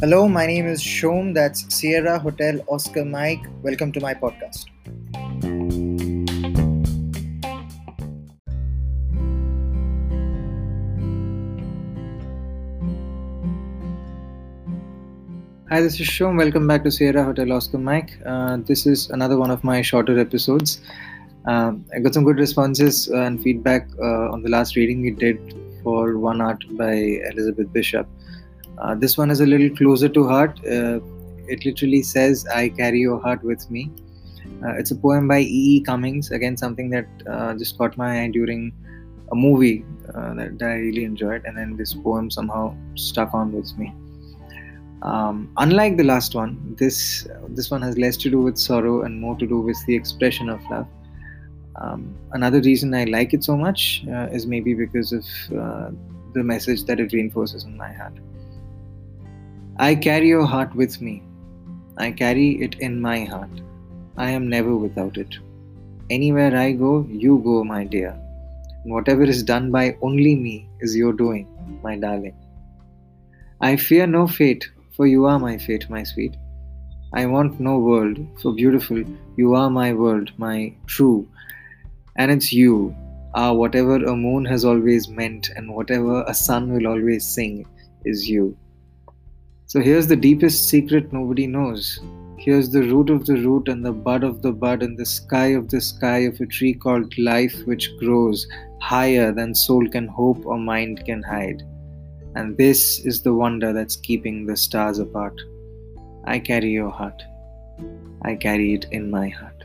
Hello, my name is Shom. That's Sierra Hotel Oscar Mike. Welcome to my podcast. Hi, this is Shom. Welcome back to Sierra Hotel Oscar Mike. Uh, this is another one of my shorter episodes. Uh, I got some good responses and feedback uh, on the last reading we did for One Art by Elizabeth Bishop. Uh, this one is a little closer to heart. Uh, it literally says, I carry your heart with me. Uh, it's a poem by E. E. Cummings, again, something that uh, just caught my eye during a movie uh, that, that, I really enjoyed, and then this poem somehow stuck on with me. Um, unlike the last one, this this one has less to do with sorrow and more to do with the expression of love. Um, another reason I like it so much uh, is maybe because of the message that it reinforces in my heart. I carry your heart with me. I carry it in my heart. I am never without it. Anywhere I go, you go, my dear. And whatever is done by only me is your doing, my darling. I fear no fate, for you are my fate, my sweet. I want no world, for beautiful, you are my world, my true. And it's you, are whatever a moon has always meant, and whatever a sun will always sing, is you. So here's the deepest secret nobody knows. Here's the root of the root and the bud of the bud and the sky of the sky of a tree called life, which grows higher than soul can hope or mind can hide. And this is the wonder that's keeping the stars apart. I carry your heart. I carry it in my heart.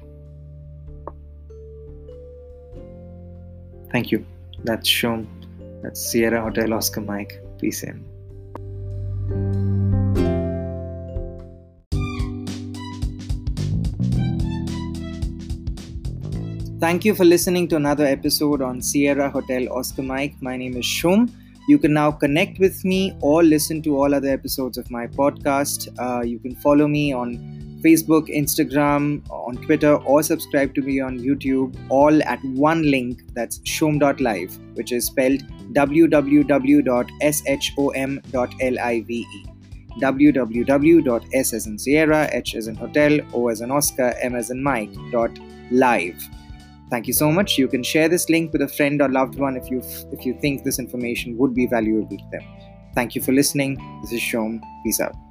Thank you. That's Shom. That's Sierra Hotel Oscar Mike. Peace in. Thank you for listening to another episode on Sierra Hotel Oscar Mike. My name is Shom. You can now connect with me or listen to all other episodes of my podcast. Uh, you can follow me on Facebook, Instagram, on Twitter, or subscribe to me on YouTube, all at one link that's shom.live, which is spelled www.shom.live www.s as in Sierra, H as in Hotel, O as in Oscar, M as in Mike, dot live. Thank you so much. You can share this link with a friend or loved one if you if you think this information would be valuable to them. Thank you for listening. This is Shom. Peace out.